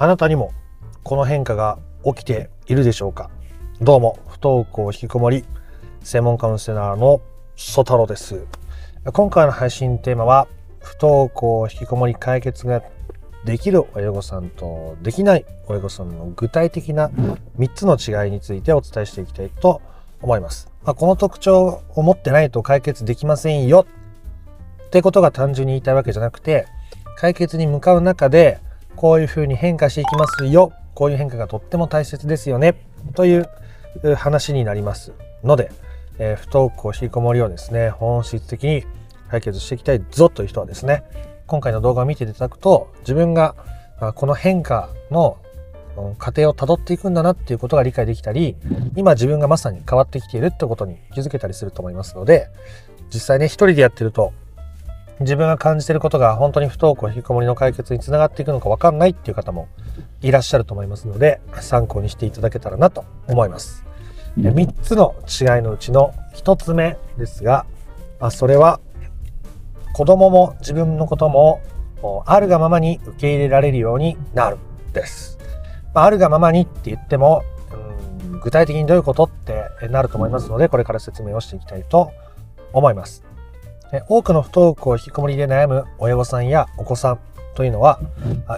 あなたにもこの変化が起きているでしょうか？どうも、不登校引きこもり、専門カウンセラーのソ太郎です。今回の配信テーマは、不登校引きこもり解決ができる親御さんとできない親御さんの具体的な3つの違いについてお伝えしていきたいと思います。まあ、この特徴を持ってないと解決できませんよってことが単純に言いたいわけじゃなくて、解決に向かう中でこういうふうに変化していきますよ。こういう変化がとっても大切ですよね。という話になりますので、えー、不登校引きこもりをですね。本質的に解決していきたいぞという人はですね今回の動画を見ていただくと自分がこの変化の過程をたどっていくんだなっていうことが理解できたり今自分がまさに変わってきているってことに気づけたりすると思いますので実際ね一人でやってると自分が感じていることが本当に不登校引きこもりの解決につながっていくのか分かんないっていう方もいらっしゃると思いますので参考にしていただけたらなと思います。3つの違いのうちの1つ目ですがそれは子供も自分のこともあるがままに受け入れられるようになるです。あるがままにって言っても具体的にどういうことってなると思いますのでこれから説明をしていきたいと思います。多くの不登校引きこもりで悩む親御さんやお子さんというのは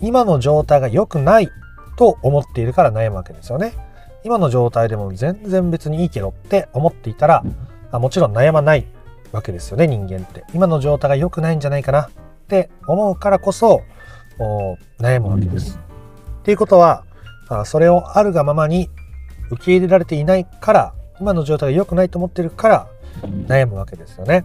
今の状態が良くないと思っているから悩むわけですよね。今の状態でも全然別にいいけどって思っていたらもちろん悩まないわけですよね人間って。今の状態が良くないんじゃないかなって思うからこそ悩むわけです。っていうことはそれをあるがままに受け入れられていないから今の状態が良くないと思っているから悩むわけですよね。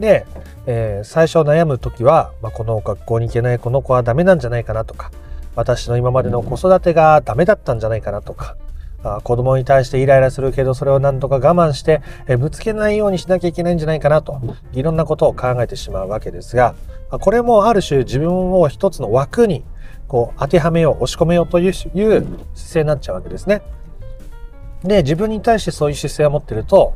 で、えー、最初悩む時は、まあ、この学校に行けないこの子はダメなんじゃないかなとか私の今までの子育てがダメだったんじゃないかなとかあ子供に対してイライラするけどそれをなんとか我慢して、え、ぶつけないようにしなきゃいけないんじゃないかなといろんなことを考えてしまうわけですが、これもある種自分を一つの枠にこう当てはめよう押し込めようという姿勢になっちゃうわけですね。で自分に対してそういう姿勢を持ってると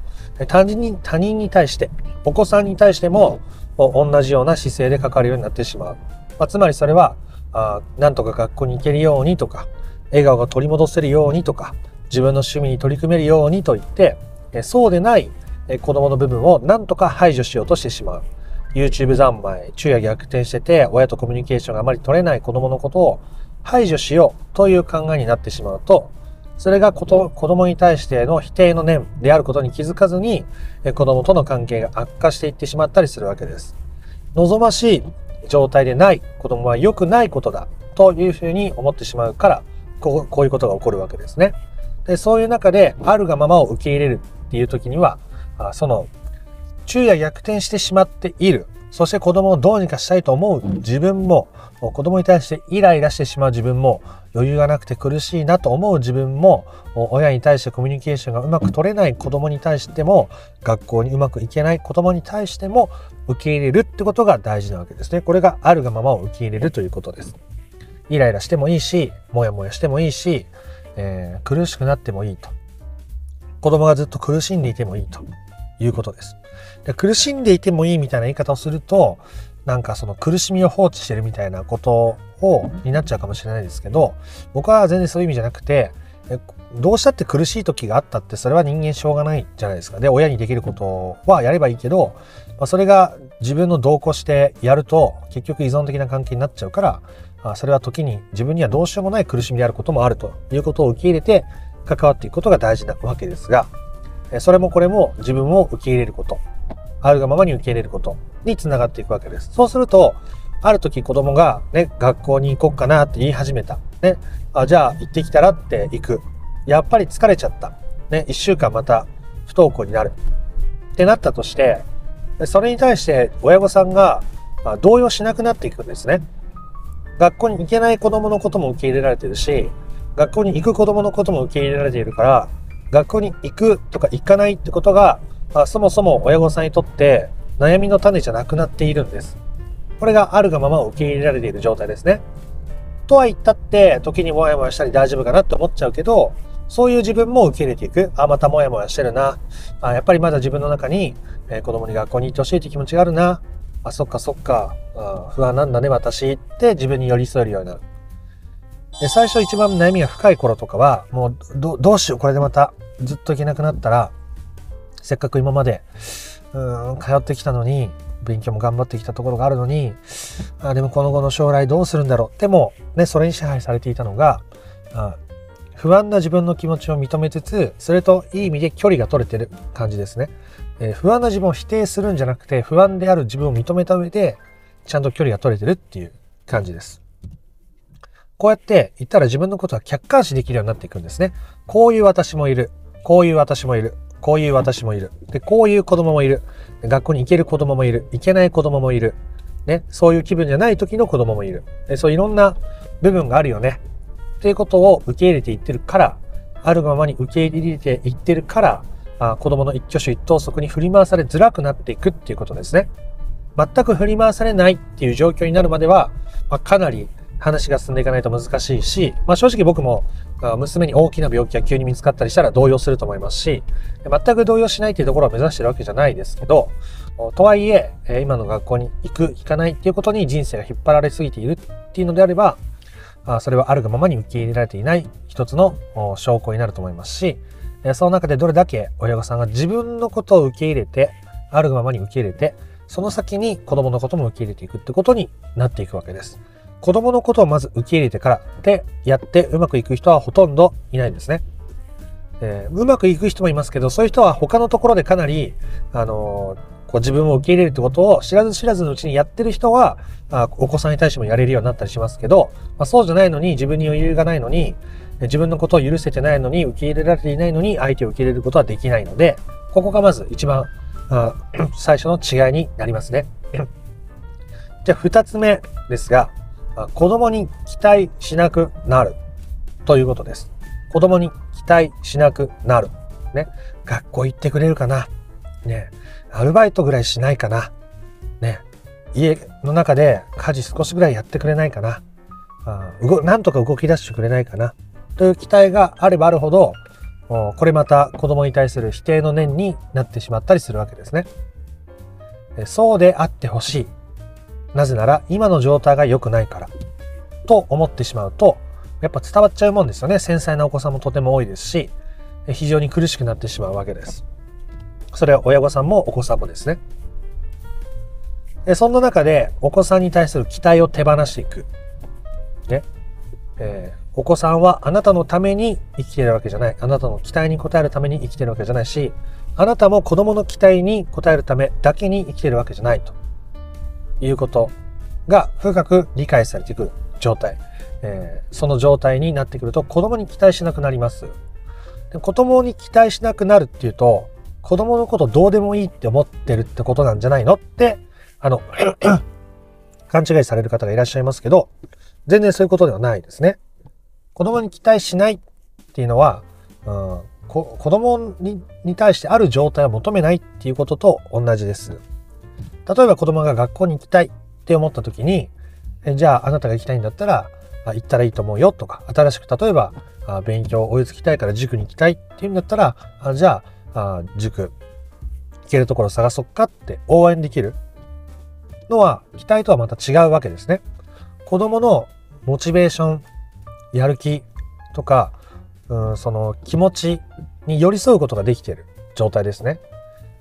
単純に他人に対してお子さんに対しても同じような姿勢でかかるようになってしまう。まあ、つまりそれはあなんとか学校に行けるようにとか笑顔が取り戻せるようにとか自分の趣味に取り組めるようにと言ってそうでない子供の部分をなんとか排除しようとしてしまう。YouTube 三昧、昼夜逆転してて親とコミュニケーションがあまり取れない子供のことを排除しようという考えになってしまうとそれが子供に対しての否定の念であることに気づかずに、子供との関係が悪化していってしまったりするわけです。望ましい状態でない子供は良くないことだというふうに思ってしまうからこう、こういうことが起こるわけですね。で、そういう中で、あるがままを受け入れるっていう時には、その、昼夜逆転してしまっている。そして子供をどうにかしたいと思う自分も、子供に対してイライラしてしまう自分も余裕がなくて苦しいなと思う自分も親に対してコミュニケーションがうまく取れない子供に対しても学校にうまくいけない子供に対しても受け入れるってことが大事なわけですね。これがあるがままを受け入れるということです。イライラしてもいいし、もやもやしてもいいし、えー、苦しくなってもいいと。子供がずっと苦しんでいてもいいということです。で苦しんでいてもいいみたいな言い方をすると、なんかその苦しみを放置してるみたいなことをになっちゃうかもしれないですけど僕は全然そういう意味じゃなくてどうしたって苦しい時があったってそれは人間しょうがないじゃないですかで親にできることはやればいいけど、まあ、それが自分の同行してやると結局依存的な関係になっちゃうからあそれは時に自分にはどうしようもない苦しみであることもあるということを受け入れて関わっていくことが大事なわけですがそれもこれも自分を受け入れることあるがままに受け入れることにつながっていくわけです。そうすると、ある時子供がね、学校に行こうかなって言い始めた。ね、あじゃあ行ってきたらって行く。やっぱり疲れちゃった。ね、一週間また不登校になる。ってなったとして、それに対して親御さんが動揺しなくなっていくんですね。学校に行けない子供のことも受け入れられてるし、学校に行く子供のことも受け入れられているから、学校に行くとか行かないってことがあそもそも親御さんにとって悩みの種じゃなくなっているんです。これがあるがまま受け入れられている状態ですね。とは言ったって、時にもやもやしたり大丈夫かなって思っちゃうけど、そういう自分も受け入れていく。あ、またもやもやしてるな。あ、やっぱりまだ自分の中に、えー、子供に学校に行ってほしいって気持ちがあるな。あ、そっかそっか。あ不安なんだね、私って自分に寄り添えるようになる。で最初一番悩みが深い頃とかは、もうどどうしよう、これでまたずっと行けなくなったら、せっかく今まで、うん、通ってきたのに、勉強も頑張ってきたところがあるのに、あでもこの後の将来どうするんだろう。でも、ね、それに支配されていたのが、あ不安な自分の気持ちを認めつつ、それといい意味で距離が取れてる感じですね。えー、不安な自分を否定するんじゃなくて、不安である自分を認めた上で、ちゃんと距離が取れてるっていう感じです。こうやって言ったら自分のことは客観視できるようになっていくんですね。こういう私もいる。こういう私もいる。こういう私もいる。で、こういう子供もいる。学校に行ける子供もいる。行けない子供もいる。ね、そういう気分じゃない時の子供もいる。そういろんな部分があるよね。っていうことを受け入れていってるから、あるままに受け入れていってるから、あ子供の一挙手一投足に振り回されづらくなっていくっていうことですね。全く振り回されないっていう状況になるまでは、まあ、かなり話が進んでいかないと難しいし、まあ、正直僕も娘に大きな病気が急に見つかったりしたら動揺すると思いますし、全く動揺しないっていうところを目指してるわけじゃないですけど、とはいえ、今の学校に行く、行かないっていうことに人生が引っ張られすぎているっていうのであれば、それはあるがままに受け入れられていない一つの証拠になると思いますし、その中でどれだけ親御さんが自分のことを受け入れて、あるがままに受け入れて、その先に子供のことも受け入れていくってことになっていくわけです。子供のことをまず受け入れてからでやってうまくいく人はほとんどいないんですね。えー、うまくいく人もいますけど、そういう人は他のところでかなり、あのー、こう自分を受け入れるってことを知らず知らずのうちにやってる人は、あお子さんに対してもやれるようになったりしますけど、まあ、そうじゃないのに、自分に余裕がないのに、自分のことを許せてないのに、受け入れられていないのに、相手を受け入れることはできないので、ここがまず一番、あ 最初の違いになりますね。じゃあ二つ目ですが、子供に期待しなくなるということです。子供に期待しなくなる。ね。学校行ってくれるかなね。アルバイトぐらいしないかなね。家の中で家事少しぐらいやってくれないかなあなんとか動き出してくれないかなという期待があればあるほど、これまた子供に対する否定の念になってしまったりするわけですね。そうであってほしい。なぜなら今の状態が良くないから。と思ってしまうと、やっぱ伝わっちゃうもんですよね。繊細なお子さんもとても多いですし、非常に苦しくなってしまうわけです。それは親御さんもお子さんもですね。そんな中でお子さんに対する期待を手放していく。ね。えー、お子さんはあなたのために生きてるわけじゃない。あなたの期待に応えるために生きてるわけじゃないし、あなたも子供の期待に応えるためだけに生きてるわけじゃないと。いうことが深く理解されていく状態、えー、その状態になってくると子供に期待しなくなります。で子供に期待しなくなるっていうと子供のことどうでもいいって思ってるってことなんじゃないのってあの 勘違いされる方がいらっしゃいますけど全然そういうことではないですね。子供に期待しないっていうのは、うん、子供にに対してある状態を求めないっていうことと同じです。例えば子供が学校に行きたいって思った時に、えじゃああなたが行きたいんだったら、行ったらいいと思うよとか、新しく例えば勉強追いつきたいから塾に行きたいっていうんだったら、あじゃああ塾行けるところ探そっかって応援できるのは期待とはまた違うわけですね。子供のモチベーション、やる気とか、うん、その気持ちに寄り添うことができている状態ですね。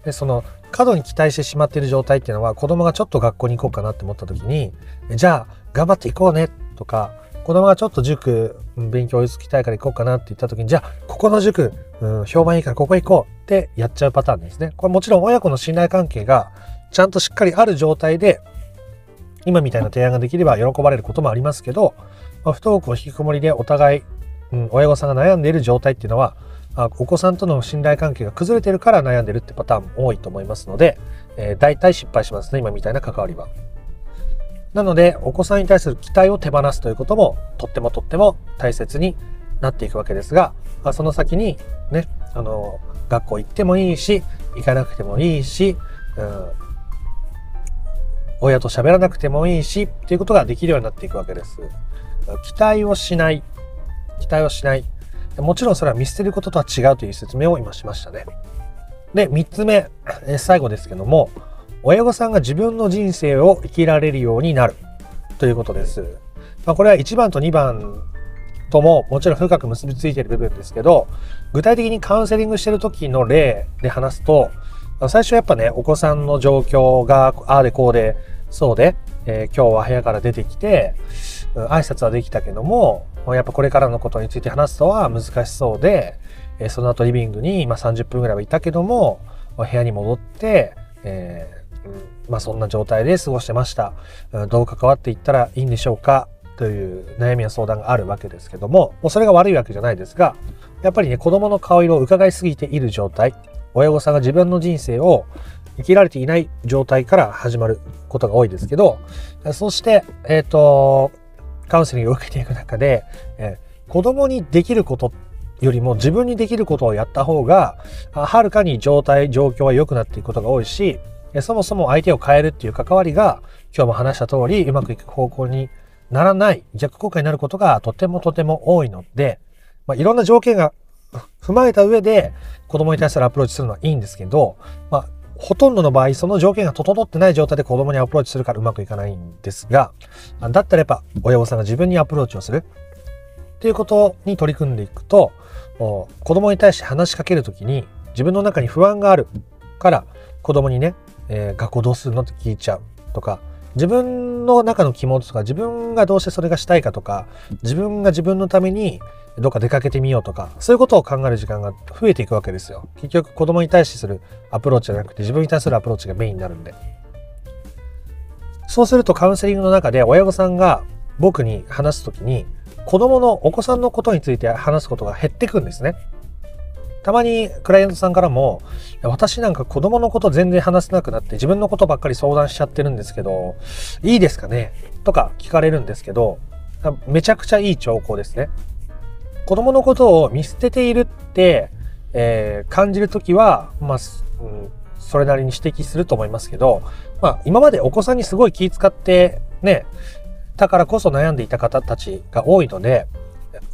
で、その過度に期待してしまっている状態っていうのは子供がちょっと学校に行こうかなって思った時に、じゃあ頑張って行こうねとか、子供がちょっと塾、勉強追いつきたいから行こうかなって言った時に、じゃあここの塾、うん、評判いいからここ行こうってやっちゃうパターンですね。これもちろん親子の信頼関係がちゃんとしっかりある状態で、今みたいな提案ができれば喜ばれることもありますけど、まあ、不登校引きこもりでお互い、うん、親御さんが悩んでいる状態っていうのは、あお子さんとの信頼関係が崩れてるから悩んでるってパターンも多いと思いますので、えー、大体失敗しますね、今みたいな関わりは。なので、お子さんに対する期待を手放すということも、とってもとっても大切になっていくわけですが、あ、その先に、ね、あの、学校行ってもいいし、行かなくてもいいし、うん、親と喋らなくてもいいし、っていうことができるようになっていくわけです。期待をしない。期待をしない。もちろんそれは見捨てることとは違うという説明を今しましたね。で、3つ目、え最後ですけども、親御さんが自分の人生を生きられるようになるということです。まあ、これは1番と2番とももちろん深く結びついている部分ですけど、具体的にカウンセリングしてる時の例で話すと、最初やっぱね、お子さんの状況がああでこうで、そうで、えー、今日は部屋から出てきて、挨拶はできたけども、やっぱこれからのことについて話すとは難しそうで、え、その後リビングに、まあ、30分ぐらいはいたけども、部屋に戻って、えー、まあ、そんな状態で過ごしてました。どう関わっていったらいいんでしょうか？という悩みや相談があるわけですけども、もうそれが悪いわけじゃないですが、やっぱりね、子供の顔色を伺いすぎている状態、親御さんが自分の人生を生きられていない状態から始まることが多いですけど、そして、えっ、ー、と、カウンセリングを受けていく中で、えー、子供にできることよりも自分にできることをやった方が、はるかに状態、状況は良くなっていくことが多いし、そもそも相手を変えるっていう関わりが、今日も話した通り、うまくいく方向にならない、逆効果になることがとてもとても多いので、まあ、いろんな条件が踏まえた上で子供に対するアプローチするのはいいんですけど、まあ、ほとんどの場合、その条件が整ってない状態で子供にアプローチするからうまくいかないんですが、だったらやっぱ親御さんが自分にアプローチをする。っていうことに取り組んでいくと、子供に対して話しかけるときに自分の中に不安があるから子供にね、えー、学校どうするの？って聞いちゃうとか、自分の中の気持ちとか、自分がどうしてそれがしたいかとか、自分が自分のためにどっか出かけてみようとか、そういうことを考える時間が増えていくわけですよ。結局子供に対してするアプローチじゃなくて自分に対するアプローチがメインになるんで。そうするとカウンセリングの中で親御さんが僕に話すときに、子供のお子さんのことについて話すことが減ってくんですね。たまにクライアントさんからも、私なんか子供のこと全然話せなくなって自分のことばっかり相談しちゃってるんですけど、いいですかね？とか聞かれるんですけど、めちゃくちゃいい兆候ですね。子供のことを見捨てているって、えー、感じるときは、まあ、うん、それなりに指摘すると思いますけど、まあ、今までお子さんにすごい気遣ってね、だからこそ悩んでいた方たちが多いので、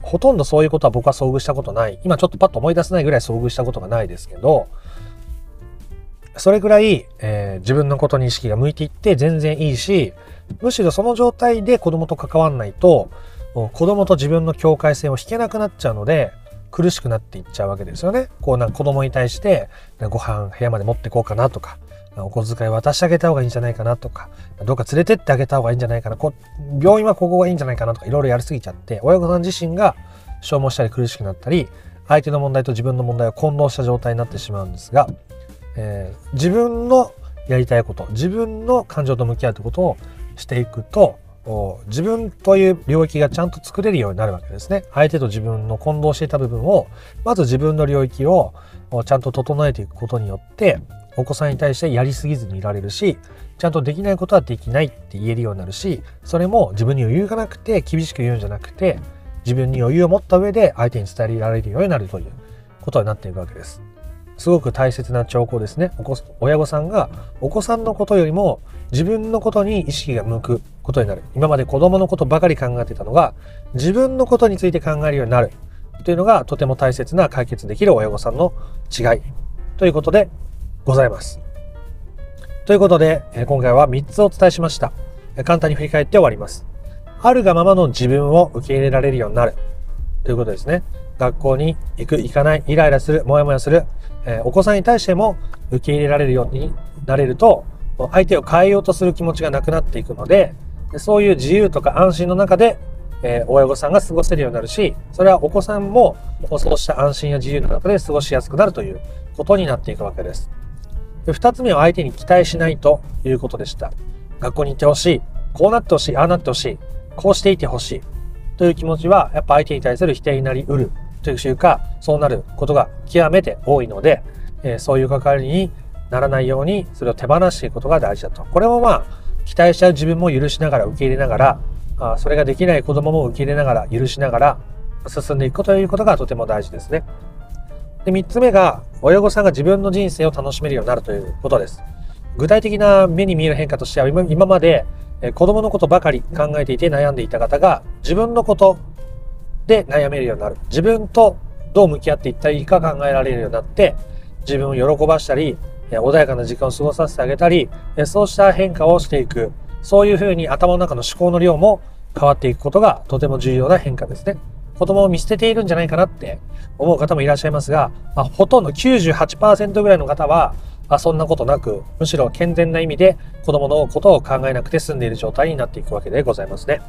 ほとんどそういうことは僕は遭遇したことない。今ちょっとパッと思い出せないぐらい遭遇したことがないですけど、それぐらい、えー、自分のことに意識が向いていって全然いいし、むしろその状態で子供と関わんないと、子供と自分の境界線を引けなくなっちゃうので、苦しくなっていっちゃうわけですよね。こうなんか子供に対して、ご飯部屋まで持ってこうかなとか、お小遣い渡してあげた方がいいんじゃないかなとか、どっか連れてってあげた方がいいんじゃないかな、こ病院はここがいいんじゃないかなとか、いろいろやりすぎちゃって、親御さん自身が消耗したり苦しくなったり、相手の問題と自分の問題を混同した状態になってしまうんですが、えー、自分のやりたいこと、自分の感情と向き合うということをしていくと、自分という領域がちゃんと作れるようになるわけですね。相手と自分の混同していた部分を、まず自分の領域をちゃんと整えていくことによって、お子さんに対してやりすぎずにいられるし、ちゃんとできないことはできないって言えるようになるし、それも自分に余裕がなくて厳しく言うんじゃなくて、自分に余裕を持った上で相手に伝えられるようになるということになっていくわけです。すごく大切な兆候ですね。親御さんがお子さんのことよりも自分のことに意識が向くことになる。今まで子供のことばかり考えてたのが自分のことについて考えるようになるというのがとても大切な解決できる親御さんの違いということでございます。ということで今回は3つお伝えしました。簡単に振り返って終わります。あるがままの自分を受け入れられるようになるということですね。学校に行く、行かない、イライラする、もやもやする、え、お子さんに対しても受け入れられるようになれると、相手を変えようとする気持ちがなくなっていくので、そういう自由とか安心の中で、え、親御さんが過ごせるようになるし、それはお子さんもそうした安心や自由の中で過ごしやすくなるということになっていくわけです。で二つ目は相手に期待しないということでした。学校に行ってほしい。こうなってほしい。ああなってほしい。こうしていてほしい。という気持ちは、やっぱ相手に対する否定になり得るというか、そうなることが極めて多いので、えー、そういう関わりにならないように、それを手放していくことが大事だと。これもまあ、期待しちゃう自分も許しながら、受け入れながら、あそれができない子供も受け入れながら、許しながら、進んでいくということがとても大事ですね。で、三つ目が、親御さんが自分の人生を楽しめるようになるということです。具体的な目に見える変化としては、今まで子供のことばかり考えていて悩んでいた方が、自分のことで悩めるようになる。自分とどう向き合っていったらいいか考えられるようになって、自分を喜ばしたり、穏やかな時間を過ごさせてあげたり、そうした変化をしていく。そういうふうに頭の中の思考の量も変わっていくことがとても重要な変化ですね。子供を見捨てているんじゃないかなって思う方もいらっしゃいますが、まあ、ほとんど98%ぐらいの方は、あそんなことなく、むしろ健全な意味で子供のことを考えなくて済んでいる状態になっていくわけでございますね。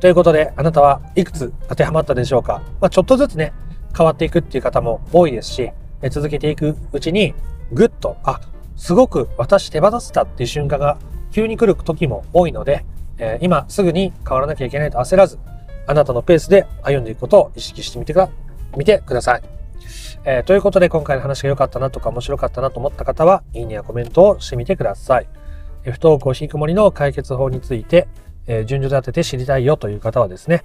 ということで、あなたはいくつ当てはまったでしょうか？まあ、ちょっとずつね、変わっていくっていう方も多いですし、続けていくうちに、ぐっと、あ、すごく私手放せたっていう瞬間が急に来る時も多いので、えー、今すぐに変わらなきゃいけないと焦らず、あなたのペースで歩んでいくことを意識してみてくだ見てください。えー、ということで今回の話が良かったなとか面白かったなと思った方は、いいねやコメントをしてみてください。不登校引きこもりの解決法について、えー、順序立てて知りたいよという方はですね、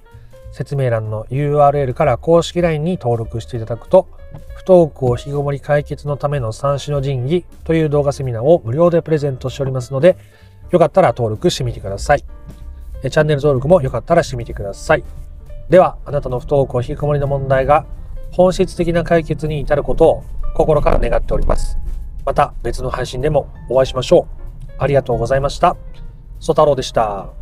説明欄の URL から公式 LINE に登録していただくと、不登校引きこもり解決のための三種の神器という動画セミナーを無料でプレゼントしておりますので、よかったら登録してみてください。チャンネル登録もよかったらしてみてください。では、あなたの不登校引きこもりの問題が本質的な解決に至ることを心から願っております。また別の配信でもお会いしましょう。ありがとうございました。ソ太郎でした。